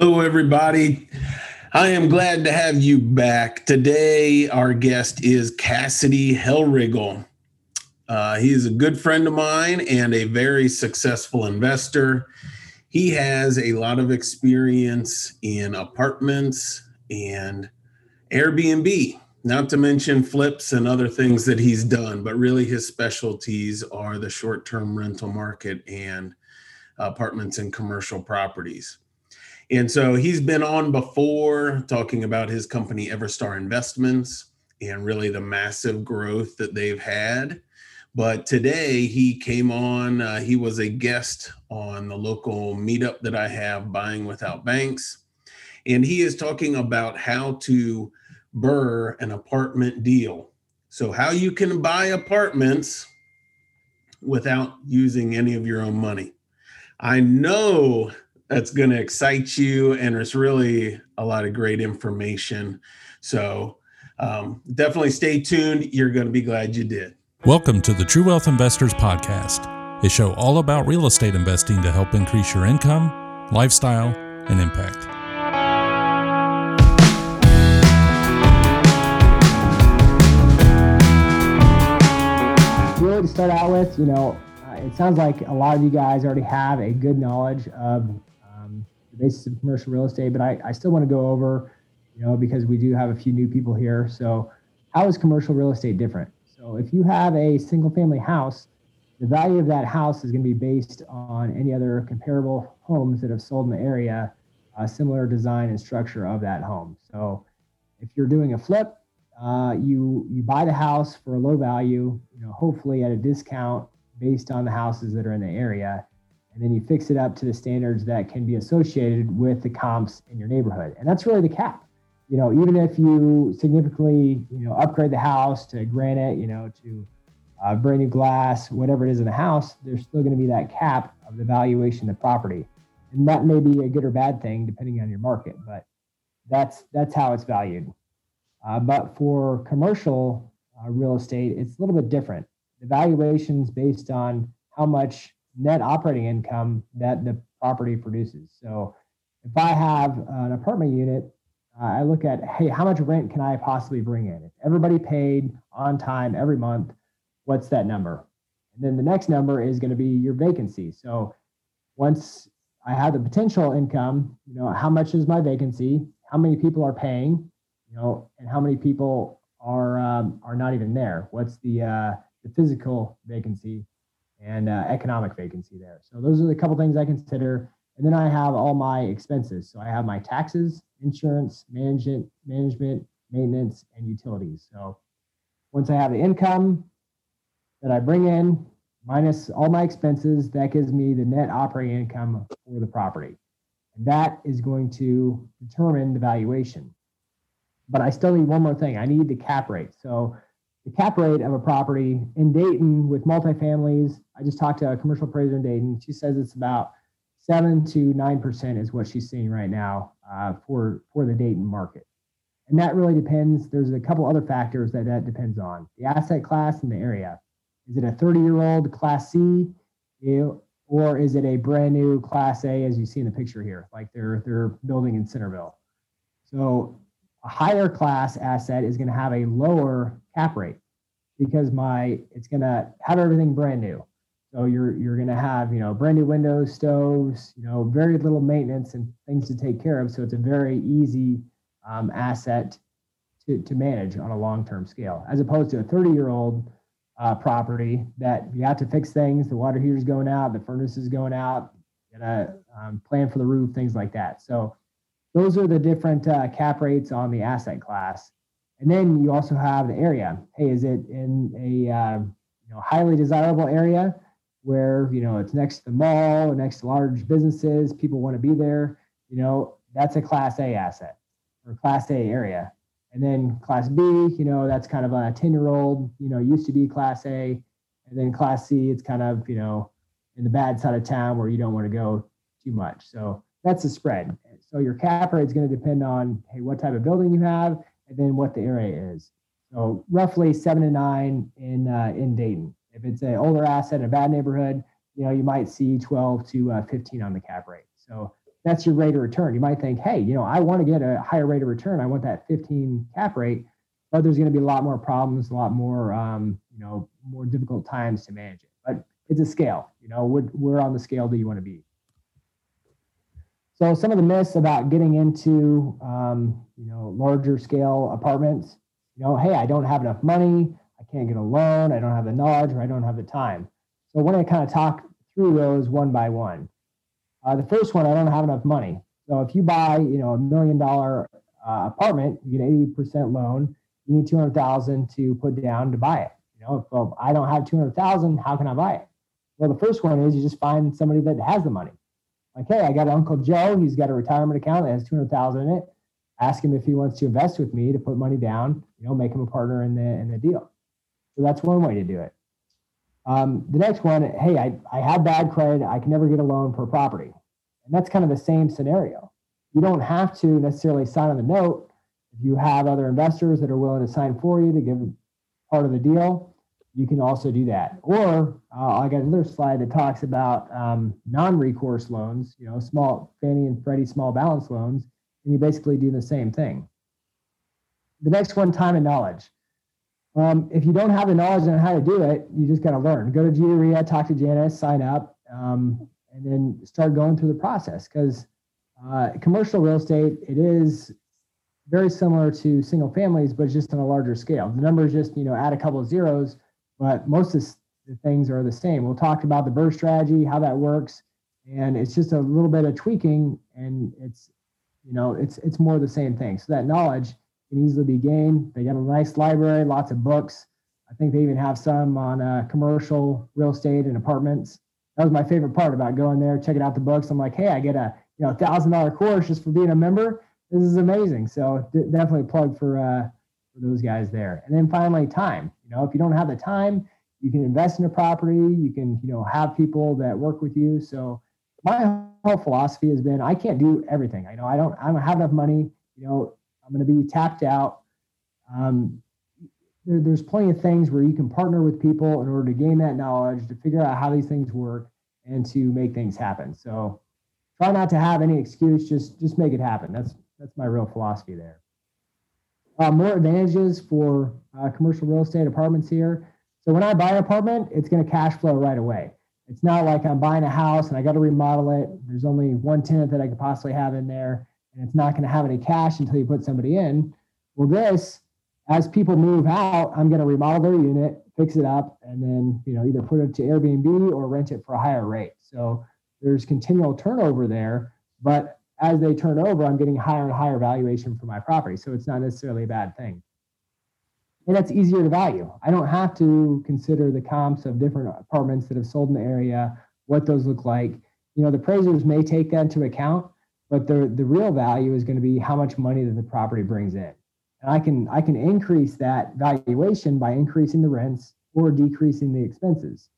Hello, everybody. I am glad to have you back. Today, our guest is Cassidy Hellrigel. Uh, he is a good friend of mine and a very successful investor. He has a lot of experience in apartments and Airbnb, not to mention flips and other things that he's done, but really his specialties are the short term rental market and apartments and commercial properties. And so he's been on before talking about his company, Everstar Investments, and really the massive growth that they've had. But today he came on, uh, he was a guest on the local meetup that I have, Buying Without Banks. And he is talking about how to BRRRR an apartment deal. So, how you can buy apartments without using any of your own money. I know that's going to excite you. And there's really a lot of great information. So um, definitely stay tuned. You're going to be glad you did. Welcome to the True Wealth Investors Podcast, a show all about real estate investing to help increase your income, lifestyle, and impact. Really, to start out with, you know, uh, it sounds like a lot of you guys already have a good knowledge of basis of commercial real estate, but I, I still want to go over, you know, because we do have a few new people here. So, how is commercial real estate different? So, if you have a single family house, the value of that house is going to be based on any other comparable homes that have sold in the area, similar design and structure of that home. So, if you're doing a flip, uh, you you buy the house for a low value, you know, hopefully at a discount based on the houses that are in the area and then you fix it up to the standards that can be associated with the comps in your neighborhood. And that's really the cap. You know, even if you significantly, you know, upgrade the house to granite, you know, to uh, brand new glass, whatever it is in the house, there's still going to be that cap of the valuation of the property. And that may be a good or bad thing depending on your market, but that's that's how it's valued. Uh, but for commercial uh, real estate, it's a little bit different. The valuation's based on how much net operating income that the property produces. So if I have an apartment unit, uh, I look at, hey, how much rent can I possibly bring in? If everybody paid on time every month, what's that number? And then the next number is going to be your vacancy. So once I have the potential income, you know, how much is my vacancy? How many people are paying? You know, and how many people are um, are not even there? What's the uh, the physical vacancy? And uh, economic vacancy there. So those are the couple things I consider. And then I have all my expenses. So I have my taxes, insurance, management, management, maintenance, and utilities. So once I have the income that I bring in minus all my expenses, that gives me the net operating income for the property. And that is going to determine the valuation. But I still need one more thing. I need the cap rate. So the cap rate of a property in Dayton with multifamilies. I just talked to a commercial appraiser in Dayton. She says it's about seven to nine percent is what she's seeing right now uh, for for the Dayton market, and that really depends. There's a couple other factors that that depends on the asset class and the area. Is it a 30 year old Class C, or is it a brand new Class A, as you see in the picture here, like they're they're building in Centerville? So a higher class asset is going to have a lower cap rate because my it's going to have everything brand new. So you're you're going to have you know brand new windows, stoves, you know very little maintenance and things to take care of. So it's a very easy um, asset to to manage on a long term scale, as opposed to a 30 year old uh, property that you have to fix things. The water heater's going out, the furnace is going out. You gotta um, plan for the roof, things like that. So those are the different uh, cap rates on the asset class. And then you also have the area. Hey, is it in a uh, you know highly desirable area where you know it's next to the mall, next to large businesses, people want to be there? You know that's a Class A asset or Class A area. And then Class B, you know that's kind of a ten year old. You know used to be Class A, and then Class C, it's kind of you know in the bad side of town where you don't want to go too much. So that's the spread. So your cap rate is going to depend on hey what type of building you have and then what the area is. So roughly seven to nine in uh, in Dayton. If it's an older asset in a bad neighborhood, you know you might see 12 to uh, 15 on the cap rate. So that's your rate of return. You might think, hey, you know, I want to get a higher rate of return. I want that 15 cap rate, but there's going to be a lot more problems, a lot more, um, you know, more difficult times to manage it. But it's a scale. You know, where on the scale do you want to be? So some of the myths about getting into, um, you know, larger scale apartments. You know, hey, I don't have enough money. Can't get a loan. I don't have the knowledge, or I don't have the time. So when I kind of talk through those one by one. Uh, the first one, I don't have enough money. So if you buy, you know, a million dollar uh, apartment, you get eighty percent loan. You need two hundred thousand to put down to buy it. You know, if well, I don't have two hundred thousand, how can I buy it? Well, the first one is you just find somebody that has the money. Like, hey, I got Uncle Joe. He's got a retirement account that has two hundred thousand in it. Ask him if he wants to invest with me to put money down. You know, make him a partner in the in the deal. So that's one way to do it. Um, the next one, hey, I, I have bad credit. I can never get a loan for property. And that's kind of the same scenario. You don't have to necessarily sign on the note. If you have other investors that are willing to sign for you to give part of the deal, you can also do that. Or uh, I got another slide that talks about um, non-recourse loans, you know, small Fannie and Freddie small balance loans, and you basically do the same thing. The next one, time and knowledge. Um, if you don't have the knowledge on how to do it, you just got to learn. Go to GREA, talk to Janice, sign up, um, and then start going through the process. Because uh, commercial real estate, it is very similar to single families, but just on a larger scale. The numbers just you know add a couple of zeros, but most of the things are the same. We'll talk about the BRRRR strategy, how that works, and it's just a little bit of tweaking, and it's you know it's it's more the same thing. So that knowledge can easily be gained. They got a nice library, lots of books. I think they even have some on uh, commercial real estate and apartments. That was my favorite part about going there, checking out the books. I'm like, hey, I get a you know thousand dollar course just for being a member. This is amazing. So d- definitely plug for uh, for those guys there. And then finally, time. You know, if you don't have the time, you can invest in a property. You can you know have people that work with you. So my whole philosophy has been I can't do everything. I know I don't I don't have enough money. You know, I'm going to be tapped out. Um, there, there's plenty of things where you can partner with people in order to gain that knowledge, to figure out how these things work, and to make things happen. So try not to have any excuse. Just just make it happen. That's that's my real philosophy there. Uh, more advantages for uh, commercial real estate apartments here. So when I buy an apartment, it's going to cash flow right away. It's not like I'm buying a house and I got to remodel it. There's only one tenant that I could possibly have in there and it's not going to have any cash until you put somebody in. Well, this, as people move out, I'm going to remodel their unit, fix it up, and then you know either put it to Airbnb or rent it for a higher rate. So there's continual turnover there, but as they turn over, I'm getting higher and higher valuation for my property. So it's not necessarily a bad thing. And that's easier to value. I don't have to consider the comps of different apartments that have sold in the area, what those look like. You know, the appraisers may take that into account, but the the real value is going to be how much money that the property brings in. And i can i can increase that valuation by increasing the rents or decreasing the expenses.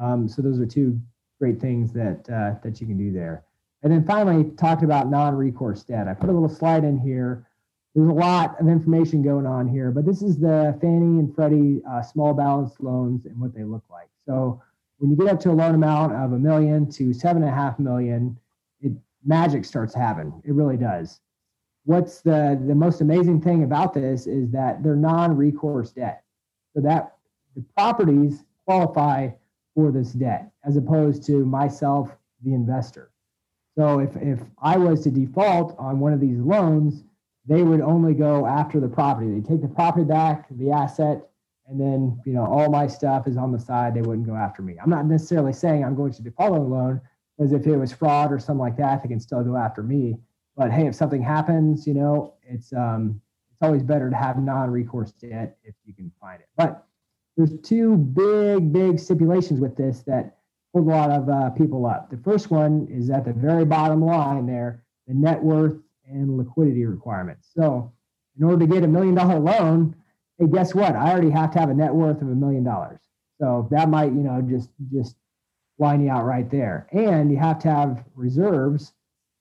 Um, so those are two great things that uh, that you can do there. And then finally talked about non-recourse debt. I put a little slide in here. There's a lot of information going on here but this is the fannie and freddie uh, small balance loans and what they look like. So when you get up to a loan amount of a million to seven and a half million magic starts happening. It really does. What's the the most amazing thing about this is that they're non-recourse debt. So that the properties qualify for this debt as opposed to myself, the investor. So if if I was to default on one of these loans, they would only go after the property. They take the property back, the asset, and then you know all my stuff is on the side. They wouldn't go after me. I'm not necessarily saying I'm going to default on a loan, as if it was fraud or something like that, they can still go after me. But hey, if something happens, you know, it's um, it's always better to have non-recourse debt if you can find it. But there's two big, big stipulations with this that hold a lot of uh, people up. The first one is at the very bottom line there, the net worth and liquidity requirements. So in order to get a million dollar loan, hey, guess what? I already have to have a net worth of a million dollars. So that might, you know, just just line you out right there. And you have to have reserves,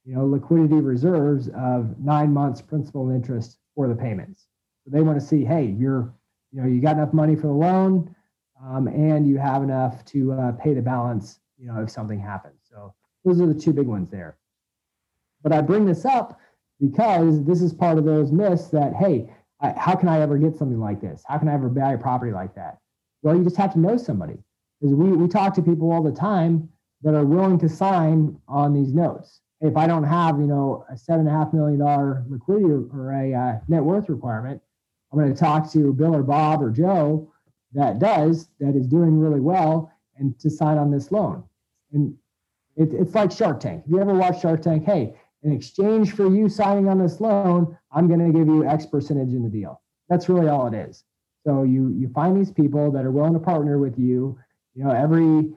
you know, liquidity reserves of nine months principal and interest for the payments. So they want to see, hey, you're, you know, you got enough money for the loan, um, and you have enough to uh, pay the balance, you know, if something happens. So those are the two big ones there. But I bring this up because this is part of those myths that, hey, I, how can I ever get something like this? How can I ever buy a property like that? Well, you just have to know somebody. Because we, we talk to people all the time that are willing to sign on these notes. If I don't have, you know, a seven and a half million dollar liquidity or a uh, net worth requirement, I'm going to talk to Bill or Bob or Joe that does, that is doing really well, and to sign on this loan. And it, it's like Shark Tank. If you ever watch Shark Tank, hey, in exchange for you signing on this loan, I'm going to give you X percentage in the deal. That's really all it is. So you you find these people that are willing to partner with you. You know, every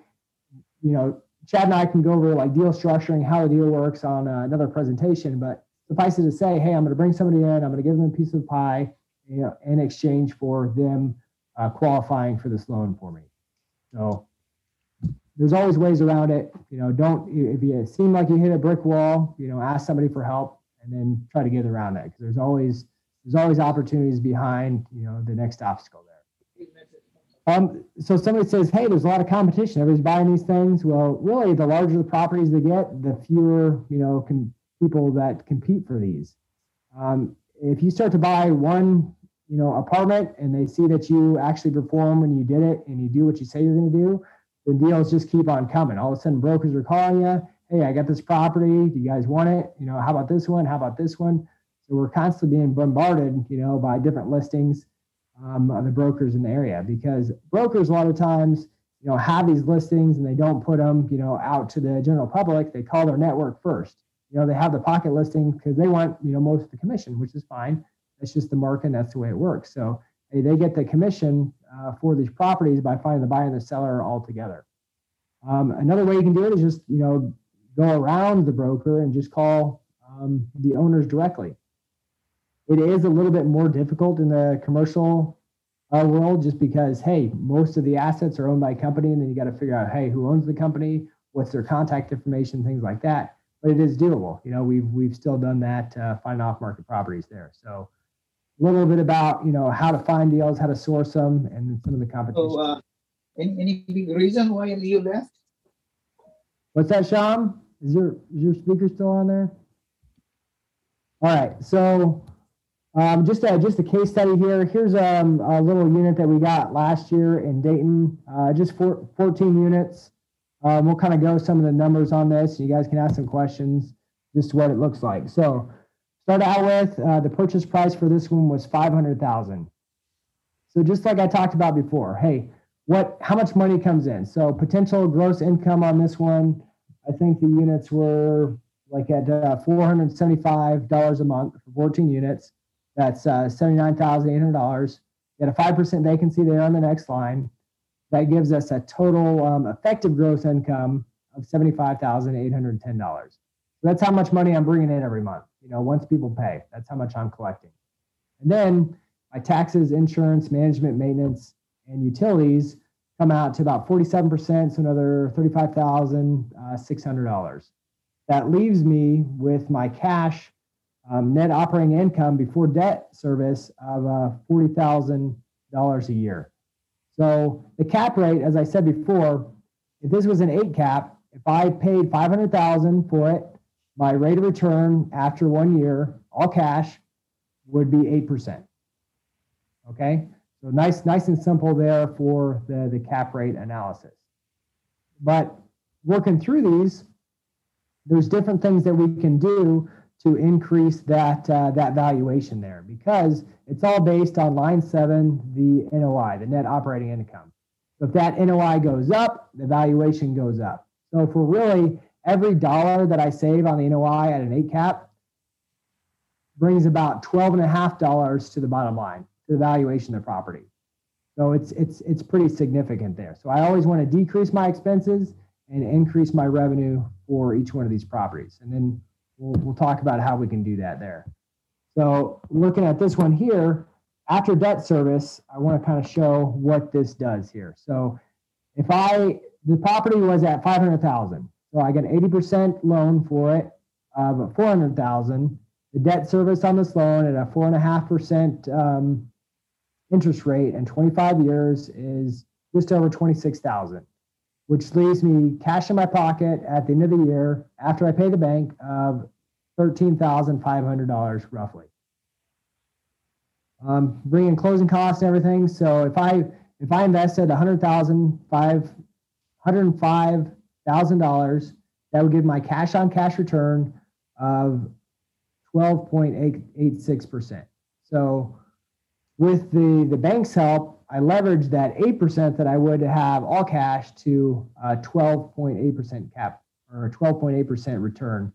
you know, Chad and I can go over like deal structuring, how the deal works on uh, another presentation. But suffice it to say, hey, I'm going to bring somebody in. I'm going to give them a piece of pie, you know, in exchange for them uh, qualifying for this loan for me. So there's always ways around it. You know, don't if you seem like you hit a brick wall, you know, ask somebody for help and then try to get around that because there's always there's always opportunities behind you know the next obstacle. Um, so somebody says, hey, there's a lot of competition. Everybody's buying these things. Well, really, the larger the properties they get, the fewer you know can people that compete for these. Um, if you start to buy one you know apartment and they see that you actually perform when you did it and you do what you say you're going to do the deals just keep on coming. All of a sudden, brokers are calling you. Hey, I got this property. Do you guys want it? You know, how about this one? How about this one? So we're constantly being bombarded, you know, by different listings um, the brokers in the area because brokers a lot of times, you know, have these listings and they don't put them, you know, out to the general public. They call their network first. You know, they have the pocket listing because they want, you know, most of the commission, which is fine. That's just the market. That's the way it works. So hey, they get the commission uh, for these properties by finding the buyer and the seller all together. Um, another way you can do it is just you know go around the broker and just call um, the owners directly. It is a little bit more difficult in the commercial uh, world just because hey, most of the assets are owned by a company, and then you got to figure out hey, who owns the company, what's their contact information, things like that. But it is doable. You know, we've we've still done that, uh, find off market properties there. So a little bit about you know how to find deals, how to source them, and some of the competition. So, uh, any, any big reason why you left? What's that, Sham? Is your is your speaker still on there? All right, so um, just a just a case study here. Here's um, a little unit that we got last year in Dayton, uh, just four, 14 units. Um, we'll kind of go some of the numbers on this. You guys can ask some questions, just what it looks like. So Start out with uh, the purchase price for this one was 500,000. So just like I talked about before, hey, what how much money comes in? So potential gross income on this one, I think the units were like at uh, $475 a month for 14 units. That's uh, $79,800. You had a 5% vacancy there on the next line. That gives us a total um, effective gross income of $75,810. So that's how much money I'm bringing in every month you know, once people pay. That's how much I'm collecting. And then my taxes, insurance, management, maintenance, and utilities come out to about 47%, so another $35,600. Uh, that leaves me with my cash um, net operating income before debt service of uh, $40,000 a year. So the cap rate, as I said before, if this was an eight cap, if I paid 500,000 for it my rate of return after one year, all cash, would be 8%. Okay, so nice, nice and simple there for the, the cap rate analysis. But working through these, there's different things that we can do to increase that uh, that valuation there because it's all based on line seven, the NOI, the net operating income. If that NOI goes up, the valuation goes up. So for really every dollar that I save on the NOI at an eight cap brings about twelve and a half dollars to the bottom line, to the valuation of the property. So it's it's it's pretty significant there. So I always want to decrease my expenses and increase my revenue for each one of these properties. And then we'll, we'll talk about how we can do that there. So looking at this one here, after debt service, I want to kind of show what this does here. So if I, the property was at 500,000. So I got 80% loan for it of 400,000. The debt service on this loan at a four and a half percent um, interest rate and 25 years is just over 26,000, which leaves me cash in my pocket at the end of the year after I pay the bank of $13,500 roughly. Um, bring in closing costs and everything. So if I if I invested $100,000, $105,000, that would give my cash on cash return of 12.86%. So with the, the bank's help, I leveraged that 8% that I would have all cash to a 12.8% cap or a 12.8% return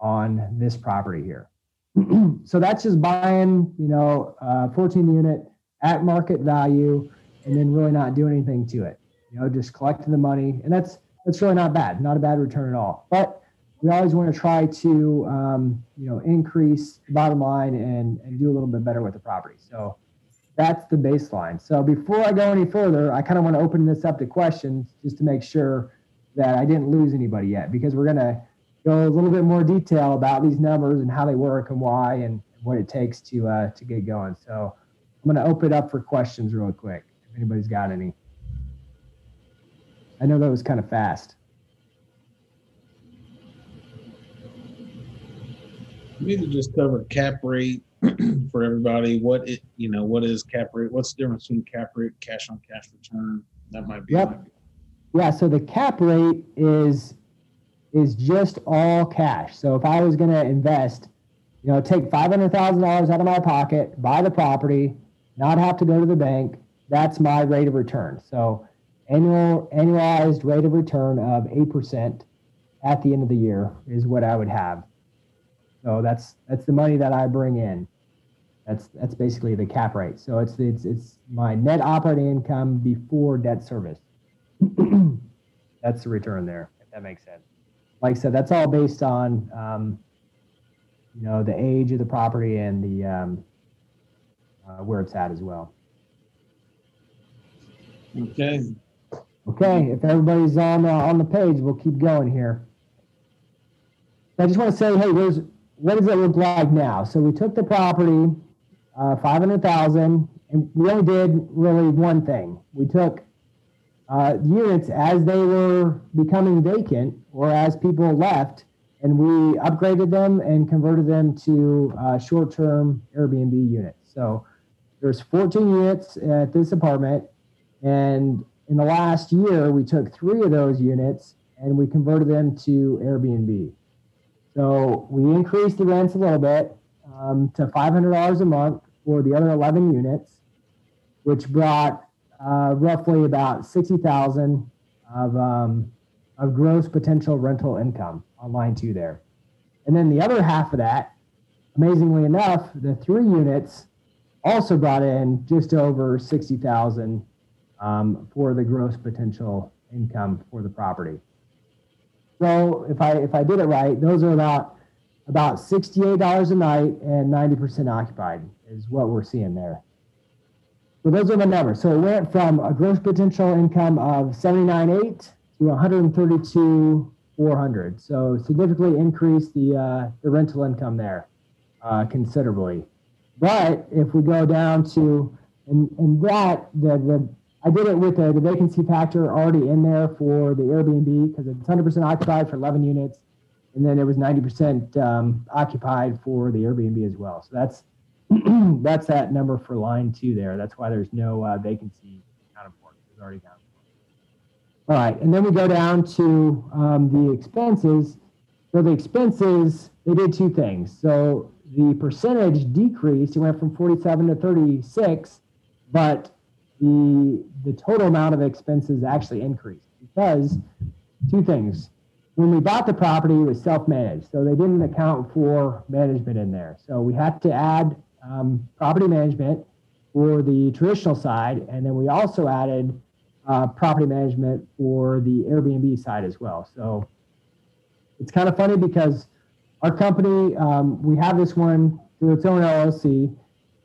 on this property here. so that's just buying, you know, uh, 14 unit at market value and then really not doing anything to it. You know, just collecting the money, and that's that's really not bad, not a bad return at all. But we always want to try to, um, you know, increase the bottom line and and do a little bit better with the property. So that's the baseline. So before I go any further, I kind of want to open this up to questions just to make sure that I didn't lose anybody yet, because we're gonna go a little bit more detail about these numbers and how they work and why and what it takes to uh, to get going. So I'm going to open it up for questions real quick if anybody's got any. I know that was kind of fast. We need to just cover cap rate for everybody. What it, you know, what is cap rate? What's the difference between cap rate, cash on cash return? That might be. Yep. Yeah, so the cap rate is is just all cash. So if I was going to invest, you know, take five hundred thousand dollars out of my pocket, buy the property, not have to go to the bank, that's my rate of return. So annual annualized rate of return of 8% at the end of the year is what I would have. So that's that's the money that I bring in. That's that's basically the cap rate. So it's it's it's my net operating income before debt service. that's the return there, if that makes sense. Like I said, that's all based on um, you know the age of the property and the um, uh, where it's at as well. Okay. Okay, if everybody's on uh, on the page, we'll keep going here. I just want to say, hey, there's what does it look like now? So we took the property, uh, five hundred thousand, and we only did really one thing. We took uh, units as they were becoming vacant or as people left, and we upgraded them and converted them to uh, short-term Airbnb units. So there's 14 units at this apartment, and in the last year, we took three of those units and we converted them to Airbnb. So we increased the rents a little bit um, to $500 a month for the other 11 units, which brought uh, roughly about 60,000 of um, of gross potential rental income on line two there. And then the other half of that, amazingly enough, the three units also brought in just over 60,000 um, for the gross potential income for the property. So if I if I did it right, those are about about $68 a night and 90% occupied is what we're seeing there. So those are the numbers. So it went from a gross potential income of 79.8 to 132 400. So significantly increased the uh, the rental income there uh, considerably. But if we go down to and, and that the, the I did it with the, vacancy factor already in there for the Airbnb because it's 100% occupied for 11 units, and then it was 90% um, occupied for the Airbnb as well. So that's that's that number for line two there. That's why there's no uh, vacancy accounted for. It's already for. All right, and then we go down to um, the expenses. So the expenses, they did two things. So the percentage decreased. It went from 47 to 36, but the the total amount of expenses actually increased because two things. When we bought the property, it was self-managed, so they didn't account for management in there. So we had to add um, property management for the traditional side, and then we also added uh, property management for the Airbnb side as well. So it's kind of funny because our company, um, we have this one through its own LLC,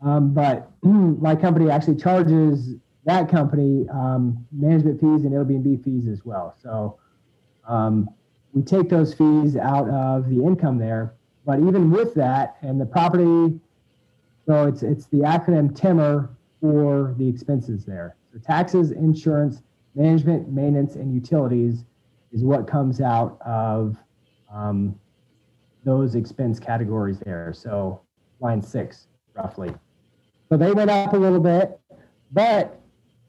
um, but my company actually charges that company um, management fees and Airbnb fees as well. So um, we take those fees out of the income there. But even with that, and the property, so it's it's the acronym TIMR for the expenses there. So taxes, insurance, management, maintenance, and utilities is what comes out of um, those expense categories there. So line six, roughly. So they went up a little bit, but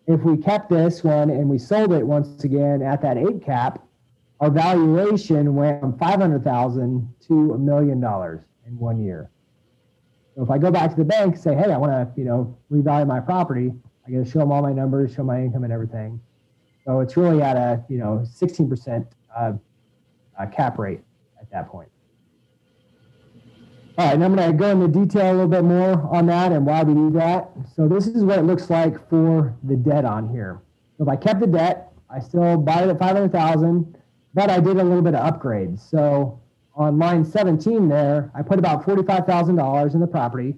if we kept this one and we sold it once again at that eight cap, our valuation went from 500,000 to a million dollars in one year. So if I go back to the bank and say, hey, I want to, you know, revalue my property, I got to show them all my numbers, show my income and everything. So it's really at a, you know, 16% uh, uh, cap rate at that point. All right, and I'm going to go into detail a little bit more on that and why we do that. So this is what it looks like for the debt on here. So if I kept the debt, I still buy it at 500,000, but I did a little bit of upgrades. So on line 17 there, I put about $45,000 in the property,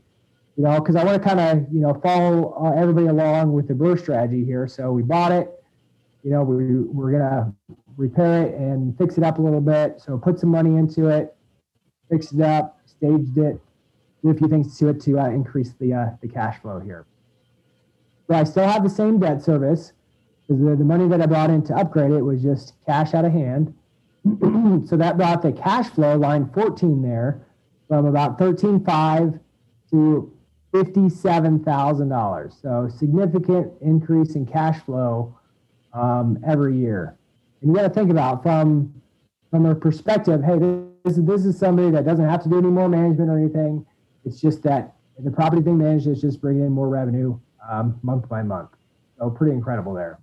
you know, because I want to kind of, you know, follow uh, everybody along with the BRRRR strategy here. So we bought it, you know, we, we're going to repair it and fix it up a little bit. So put some money into it, fix it up, staged it, do a few things to it to uh, increase the, uh, the cash flow here. But I still have the same debt service because the, the money that I brought in to upgrade it was just cash out of hand. so that brought the cash flow line 14 there from about 13.5 to $57,000. So significant increase in cash flow um, every year. And you got to think about from from a perspective, hey, this, this is somebody that doesn't have to do any more management or anything. It's just that the property being managed is just bringing in more revenue um, month by month. So pretty incredible there.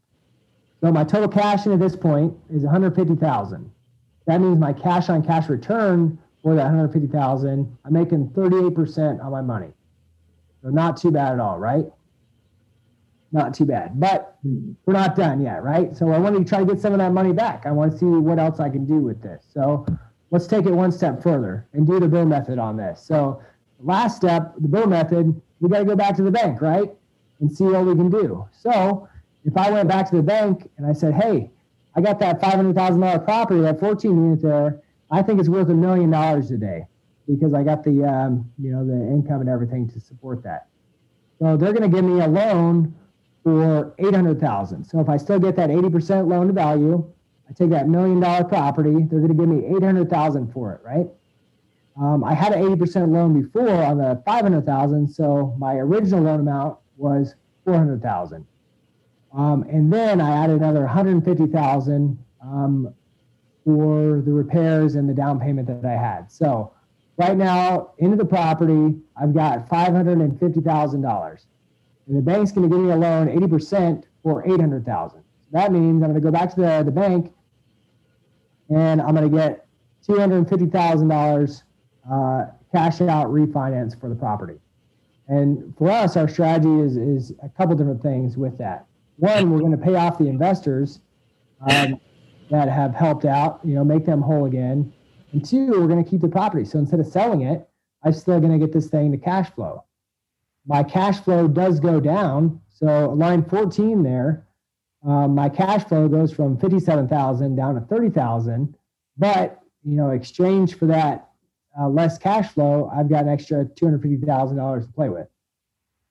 So my total cash in at this point is 150,000. That means my cash on cash return for that 150,000, I'm making 38% on my money. So not too bad at all, right? Not too bad, but we're not done yet, right? So I want to try to get some of that money back. I want to see what else I can do with this. So let's take it one step further and do the BRRRR method on this. So last step, the BRRRR method, we got to go back to the bank, right? And see what we can do. So if I went back to the bank and I said, hey, I got that $500,000 property, that 14 unit there. I think it's worth a million dollars today because I got the, um, you know, the income and everything to support that. So they're going to give me a loan for 800,000. So if I still get that 80% loan to value, I take that million dollar property, they're going to give me 800,000 for it, right? Um, I had an 80% loan before on the 500,000, so my original loan amount was 400,000. Um, and then I added another 150,000 um, for the repairs and the down payment that I had. So right now, into the property, I've got $550,000. And the bank's going to give me a loan 80% for 800,000. So that means I'm going to go back to the, the bank and I'm going to get $250,000 uh, cash out refinance for the property. And for us, our strategy is, is a couple different things with that one, we're going to pay off the investors um, that have helped out, you know, make them whole again. And two, we're going to keep the property. So instead of selling it, I'm still going to get this thing to cash flow. My cash flow does go down. So line 14 there, um, my cash flow goes from 57,000 down to 30,000. But, you know, exchange for that uh, less cash flow, I've got an extra $250,000 to play with.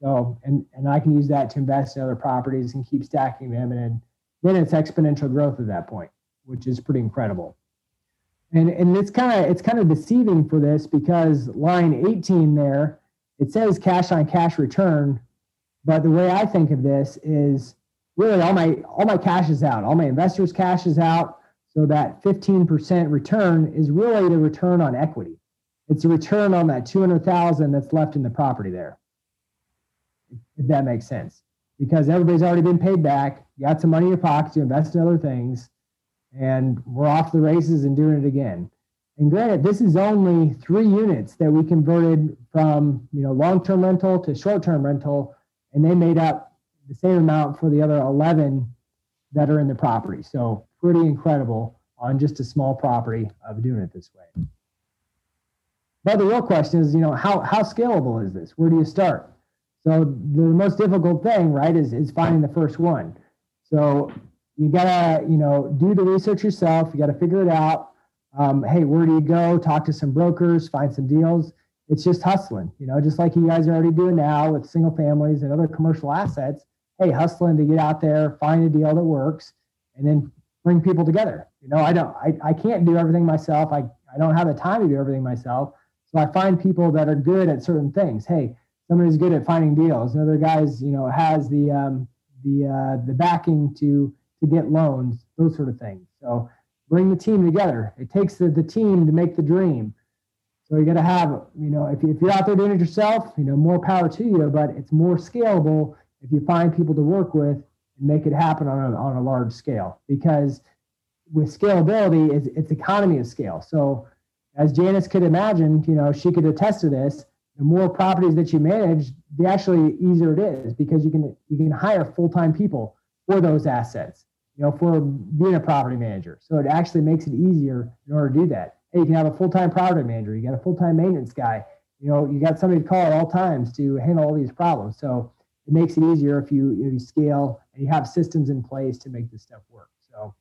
So, and, and I can use that to invest in other properties and keep stacking them. And then it's exponential growth at that point, which is pretty incredible. And, and it's kind of it's kind of deceiving for this because line 18 there, it says cash on cash return. But the way I think of this is really all my all my cash is out, all my investors' cash is out. So that 15% return is really the return on equity. It's a return on that 200,000 that's left in the property there if that makes sense. Because everybody's already been paid back, you got some money in your pocket to invest in other things, and we're off the races and doing it again. And granted, this is only three units that we converted from you know long-term rental to short-term rental, and they made up the same amount for the other 11 that are in the property. So pretty incredible on just a small property of doing it this way. But the real question is, you know, how how scalable is this? Where do you start? So the most difficult thing, right, is is finding the first one. So you gotta, you know, do the research yourself. You gotta figure it out. Um, hey, where do you go? Talk to some brokers, find some deals. It's just hustling, you know, just like you guys are already doing now with single families and other commercial assets. Hey, hustling to get out there, find a deal that works, and then bring people together. You know, I don't, I, I can't do everything myself. I, I don't have the time to do everything myself. So I find people that are good at certain things. Hey, somebody's good at finding deals. Another guy's, you know, has the um, the uh, the backing to to get loans, those sort of things. So bring the team together. It takes the, the team to make the dream. So you got to have, you know, if, you, if you're out there doing it yourself, you know, more power to you, but it's more scalable if you find people to work with and make it happen on a, on a large scale because with scalability it's, it's economy of scale. So as Janice could imagine, you know, she could attest to this. The more properties that you manage, the actually easier it is because you can you can hire full-time people for those assets, you know, for being a property manager. So it actually makes it easier in order to do that. Hey, you can have a full-time property manager, you got a full-time maintenance guy, you know, you got somebody to call at all times to handle all these problems. So it makes it easier if you if you scale and you have systems in place to make this stuff work. So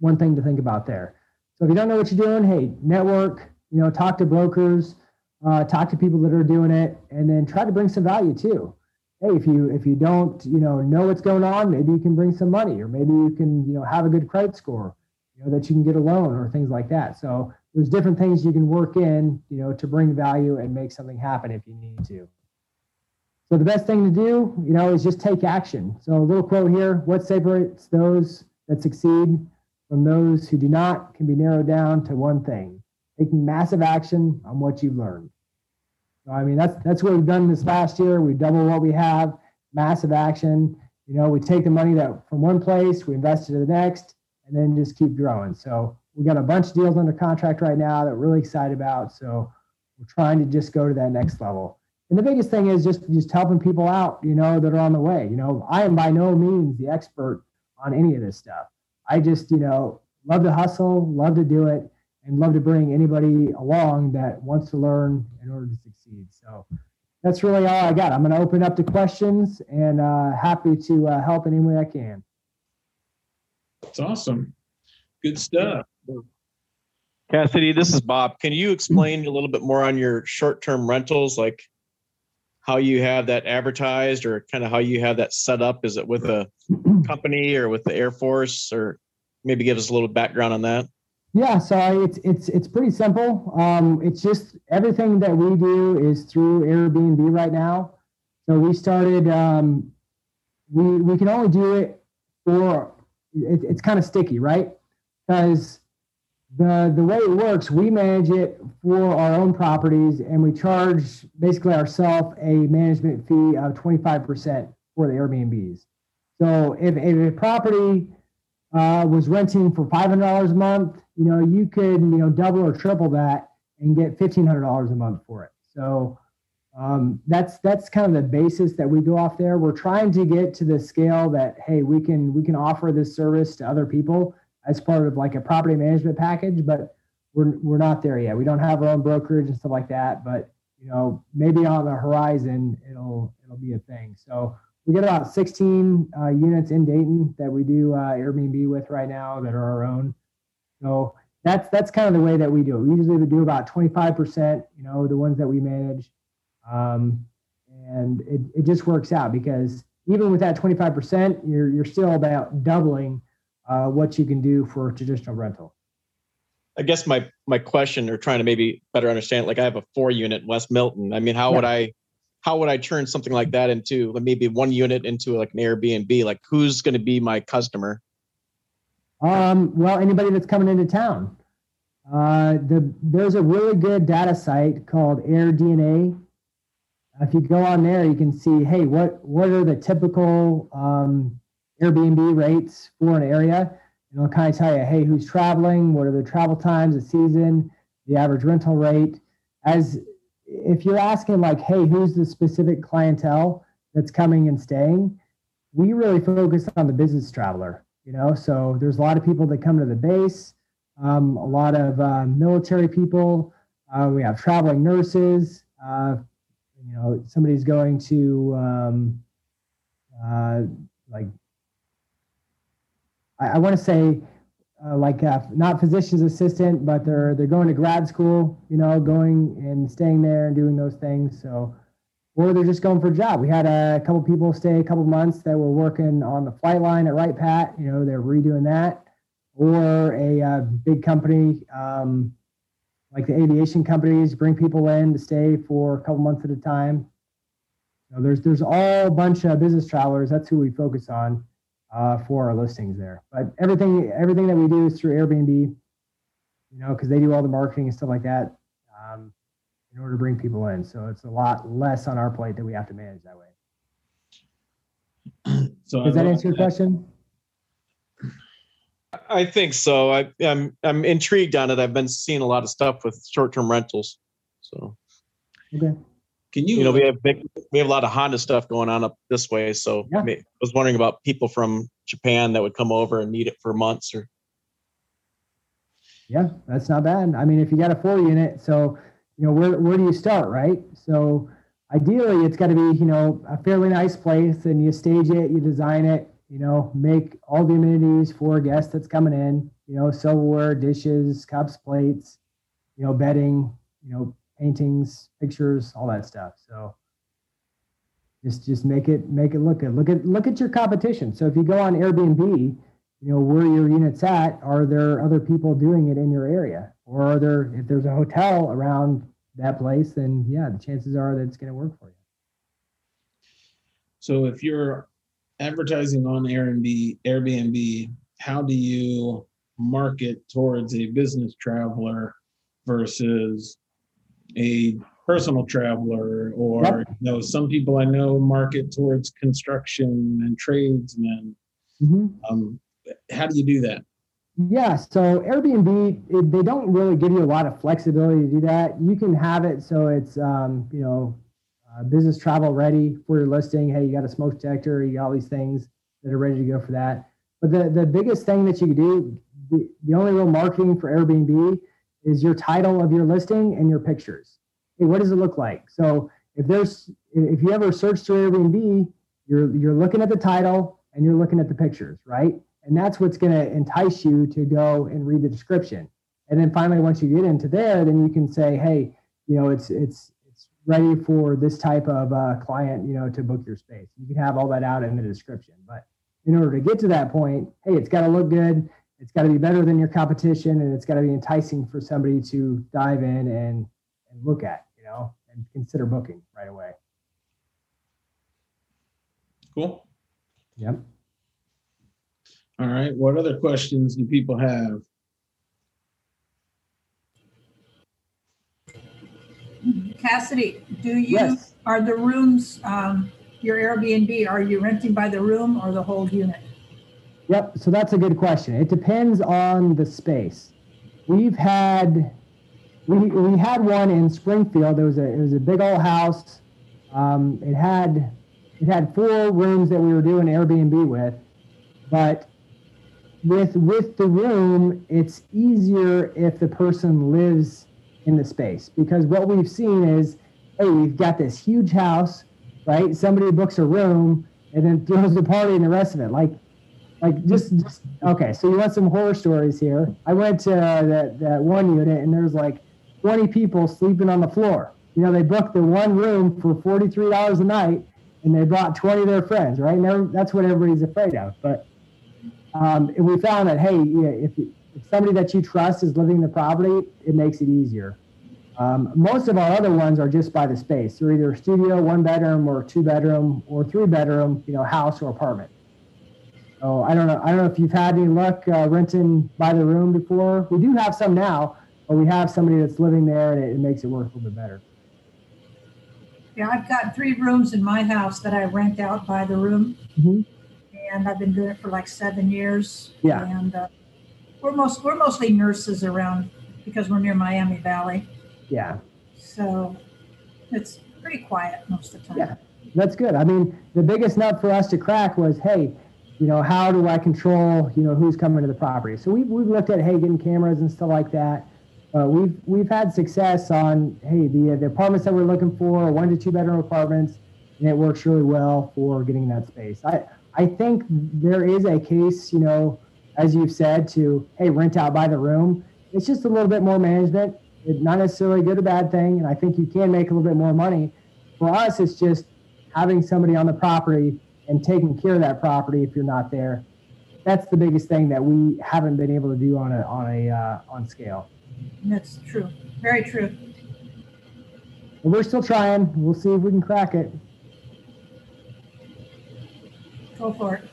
one thing to think about there. So if you don't know what you're doing, hey, network, you know, talk to brokers, uh, talk to people that are doing it, and then try to bring some value too. Hey, if you if you don't, you know, know what's going on, maybe you can bring some money, or maybe you can, you know, have a good credit score, you know, that you can get a loan or things like that. So there's different things you can work in, you know, to bring value and make something happen if you need to. So the best thing to do, you know, is just take action. So a little quote here: What separates those that succeed from those who do not can be narrowed down to one thing taking massive action on what you've learned. So, I mean, that's that's what we've done this last year. We double what we have, massive action. You know, we take the money that from one place, we invest it to the next, and then just keep growing. So we got a bunch of deals under contract right now that we're really excited about. So we're trying to just go to that next level. And the biggest thing is just just helping people out, you know, that are on the way. You know, I am by no means the expert on any of this stuff. I just, you know, love to hustle, love to do it, and love to bring anybody along that wants to learn in order to succeed. So that's really all I got. I'm going to open up to questions and uh, happy to uh, help any way I can. That's awesome. Good stuff. Cassidy, this is Bob. Can you explain a little bit more on your short-term rentals, like how you have that advertised or kind of how you have that set up? Is it with a company or with the Air Force or maybe give us a little background on that? Yeah, so it's it's it's pretty simple. Um, it's just everything that we do is through Airbnb right now. So we started. Um, we we can only do it for. It, it's kind of sticky, right? Because the the way it works, we manage it for our own properties, and we charge basically ourselves a management fee of twenty five percent for the Airbnbs. So if, if a property uh, was renting for five hundred dollars a month, you know, you could you know double or triple that and get fifteen hundred dollars a month for it. So um, that's that's kind of the basis that we go off there. We're trying to get to the scale that hey, we can we can offer this service to other people as part of like a property management package, but we're we're not there yet. We don't have our own brokerage and stuff like that, but you know, maybe on the horizon it'll it'll be a thing. So we get about 16 uh, units in Dayton that we do uh, Airbnb with right now that are our own. So that's that's kind of the way that we do it. We usually would do about 25%, you know, the ones that we manage. Um, and it, it just works out because even with that 25%, you're, you're still about doubling uh, what you can do for traditional rental. I guess my my question or trying to maybe better understand, like I have a four unit West Milton. I mean, how yeah. would I how would I turn something like that into maybe one unit into like an Airbnb? Like who's going to be my customer? Um, well, anybody that's coming into town. Uh, the, there's a really good data site called AirDNA. If you go on there, you can see, hey, what what are the typical um, Airbnb rates for an area? It'll kind of tell you, hey, who's traveling, what are the travel times, the season, the average rental rate. As if you're asking like, hey, who's the specific clientele that's coming and staying, we really focus on the business traveler. You know, so there's a lot of people that come to the base, um, a lot of uh, military people. Uh, we have traveling nurses. Uh, you know, somebody's going to um, uh, like I, I want to say uh, like uh, not physician's assistant, but they're they're going to grad school, you know, going and staying there and doing those things. So, or they're just going for a job. We had a couple people stay a couple months that were working on the flight line at Wright Pat. You know, they're redoing that, or a uh, big company um, like the aviation companies bring people in to stay for a couple months at a time. You know, there's there's all bunch of business travelers. That's who we focus on uh, for our listings there. But everything everything that we do is through Airbnb. You know, because they do all the marketing and stuff like that um, in order to bring people in. So it's a lot less on our plate that we have to manage that way. So Does that answer your question? I think so. I, I'm I'm intrigued on it. I've been seeing a lot of stuff with short-term rentals. So Okay. Can you, you know, we have big, we have a lot of Honda stuff going on up this way. So Yeah. I was wondering about people from Japan that would come over and need it for months or Yeah, that's not bad. I mean, if you got a four unit, so you know where where do you start, right? So ideally, it's got to be you know a fairly nice place, and you stage it, you design it, you know, make all the amenities for a guest that's coming in. You know, silverware, dishes, cups, plates, you know, bedding, you know, paintings, pictures, all that stuff. So just just make it make it look good. Look at look at your competition. So if you go on Airbnb, you know where your unit's at are there other people doing it in your area or are there if there's a hotel around that place then yeah the chances are that it's going to work for you so if you're advertising on Airbnb, Airbnb, how do you market towards a business traveler versus a personal traveler? Or Yep. you know, some people I know market towards construction and tradesmen. Um, how do you do that? yeah so airbnb it, they don't really give you a lot of flexibility to do that you can have it so it's um, you know uh, business travel ready for your listing hey you got a smoke detector you got all these things that are ready to go for that but the, the biggest thing that you can do the, the only real marketing for airbnb is your title of your listing and your pictures. Hey what does it look like? So if there's if you ever search through airbnb you're you're looking at the title and you're looking at the pictures right? And that's what's going to entice you to go and read the description. And then finally once you get into there then you can say hey you know it's it's it's ready for this type of uh, client you know to book your space. You can have all that out in the description. But in order to get to that point hey it's got to look good it's got to be better than your competition and it's got to be enticing for somebody to dive in and and look at you know and consider booking right away Cool. yep All right. What other questions do people have? Cassidy, do you, yes are the rooms, um, your Airbnb, are you renting by the room or the whole unit? Yep. So that's a good question. It depends on the space. We've had we we had one in Springfield. There was a it was a big old house. Um, it had it had four rooms that we were doing Airbnb with, but with with the room, it's easier if the person lives in the space because what we've seen is, hey, we've got this huge house, right? Somebody books a room and then throws the party and the rest of it. Like like just just okay so you want some horror stories here. I went to that that one unit and there's like 20 people sleeping on the floor. You know they booked the one room for $43 a night and they brought 20 of their friends right? Now that's what everybody's afraid of. But um, and we found that hey yeah, if, if somebody that you trust is living the property it makes it easier. Um, most of our other ones are just by the space. They're either a studio one bedroom or two bedroom or three bedroom you know house or apartment Oh, I don't know. I don't know if you've had any luck uh, renting by the room before. We do have some now, but we have somebody that's living there, and it, it makes it work a little bit better. Yeah, I've got three rooms in my house that I rent out by the room. Mhm. And I've been doing it for like seven years. Yeah. And uh, we're most, we're mostly nurses around because we're near Miami Valley. Yeah, So it's pretty quiet most of the time. Yeah. that's good. I mean, the biggest nut for us to crack was, hey, you know, how do I control, you know, who's coming to the property? So we've, we've looked at, hey, getting cameras and stuff like that. Uh, we've we've had success on, hey, the the apartments that we're looking for, one to two bedroom apartments, and it works really well for getting that space. I I think there is a case, you know, as you've said, to hey, rent out by the room. It's just a little bit more management. It's not necessarily a good or bad thing, and I think you can make a little bit more money. For us, it's just having somebody on the property and taking care of that property if you're not there. That's the biggest thing that we haven't been able to do on a on a uh, on scale. That's true. Very true. But we're still trying. We'll see if we can crack it. Go for it.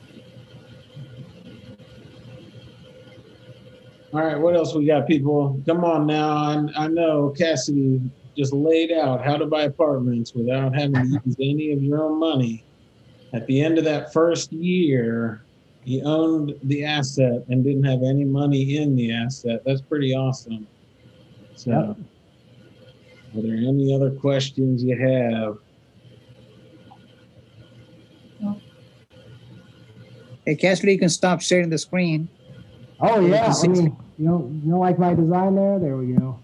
All right, what else we got, people? Come on now. I, I know Cassidy just laid out how to buy apartments without having to use any of your own money. At the end of that first year, he owned the asset and didn't have any money in the asset. That's pretty awesome. So, Yep. are there any other questions you have? Hey, Cassidy, you can stop sharing the screen. Oh Yeah, yeah. I mean, you don't you don't like my design there? There we go.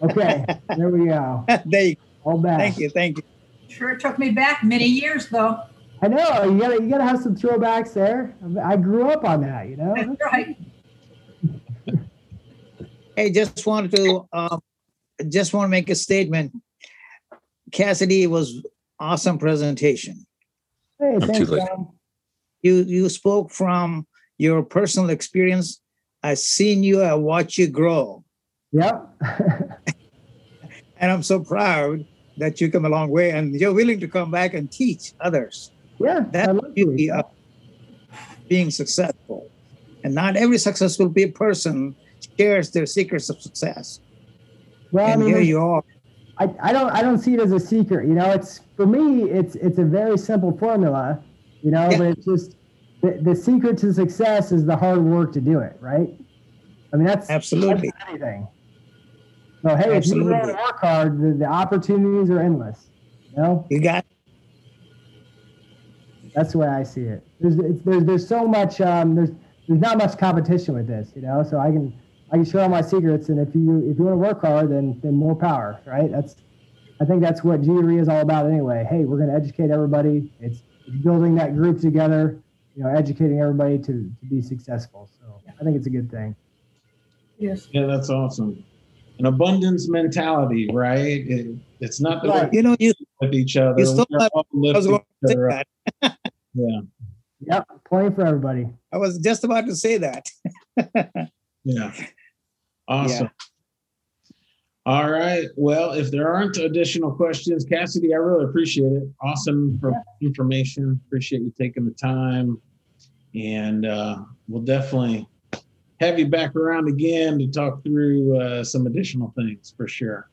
Okay, there we go. there you All back. Thank you. Thank you. Sure took me back many years though. I know you gotta you gotta have some throwbacks there. I grew up on that, you know. That's right. Hey, just wanted to um, just want to make a statement. Cassidy it was awesome presentation. Hey, too thanks, late. John. You you spoke from your personal experience. I've seen you. I watched you grow, Yep. and I'm so proud that you come a long way and you're willing to come back and teach others. Yeah. That's the beauty of being successful. And not every successful person shares their secrets of success. Well, I mean, here you are. I, I don't I don't see it as a secret. You know, it's for me it's it's a very simple formula, you know, Yeah. but it's just the, the secret to success is the hard work to do it, right? I mean that's Absolutely. that's anything. So hey, if you really Absolutely. work hard, the, the opportunities are endless. You know, You got that's the way I see it. There's it's, there's there's so much um there's there's not much competition with this, you know. So I can I can share all my secrets, and if you if you want to work hard, then then more power, right? That's I think that's what GRE is all about anyway. Hey, we're going to educate everybody. It's, it's building that group together, you know, educating everybody to, to be successful. So I think it's a good thing. Yes. Yeah, that's awesome. An abundance mentality, right? It, it's not the Right. we're you know you with each other. You still we're have- all I was going to say that. Yeah, Yep, plenty for everybody. I was just about to say that. yeah. Awesome. All right. Well, if there aren't additional questions, Cassidy, I really appreciate it. Awesome for information. Appreciate you taking the time. And uh, we'll definitely have you back around again to talk through uh, some additional things for sure.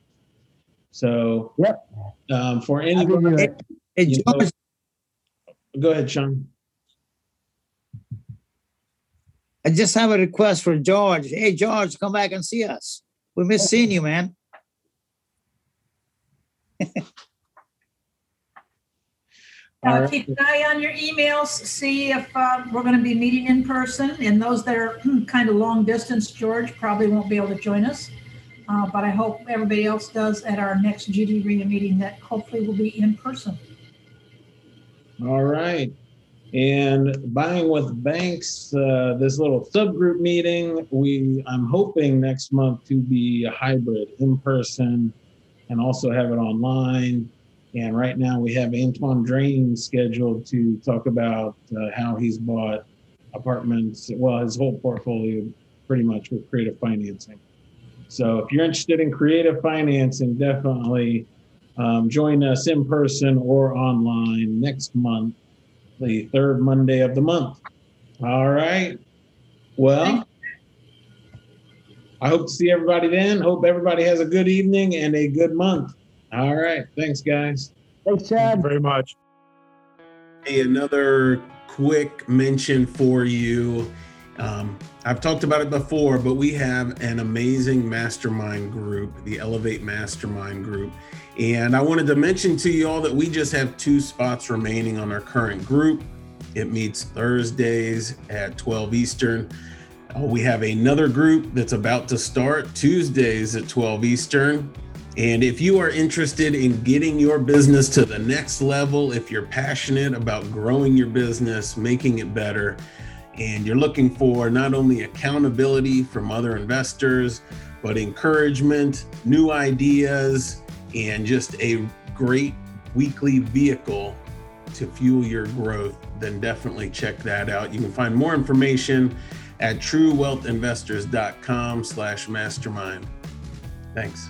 So, Yep. um, for Happy to anyone, do it. Hey, You know- go ahead, Sean. I just have a request for George. Hey, George, come back and see us. We miss seeing you, man. Uh, keep an eye on your emails, see if uh, we're going to be meeting in person. And those that are kind of long distance, George probably won't be able to join us. Uh, But I hope everybody else does at our next GD REIA meeting that hopefully will be in person. All right. And buying with banks, uh, this little subgroup meeting, we I'm hoping next month to be a hybrid in person and also have it online. And right now we have Antoine Drain scheduled to talk about uh, how he's bought apartments, well, his whole portfolio pretty much with creative financing. So if you're interested in creative financing, definitely um, join us in person or online next month, the third Monday of the month. All right. Well, I hope to see everybody then. Hope everybody has a good evening and a good month. All right. Thanks, guys. Thanks, Chad. very much. Hey, another quick mention for you. Um, I've talked about it before, but we have an amazing mastermind group, the Elevate Mastermind Group. And I wanted to mention to you all that we just have two spots remaining on our current group. It meets Thursdays at 12 Eastern. Uh, we have another group that's about to start Tuesdays at 12 Eastern. And if you are interested in getting your business to the next level, if you're passionate about growing your business, making it better, and you're looking for not only accountability from other investors, but encouragement, new ideas, and just a great weekly vehicle to fuel your growth, then definitely check that out. You can find more information at truewealthinvestors.com slash mastermind. Thanks.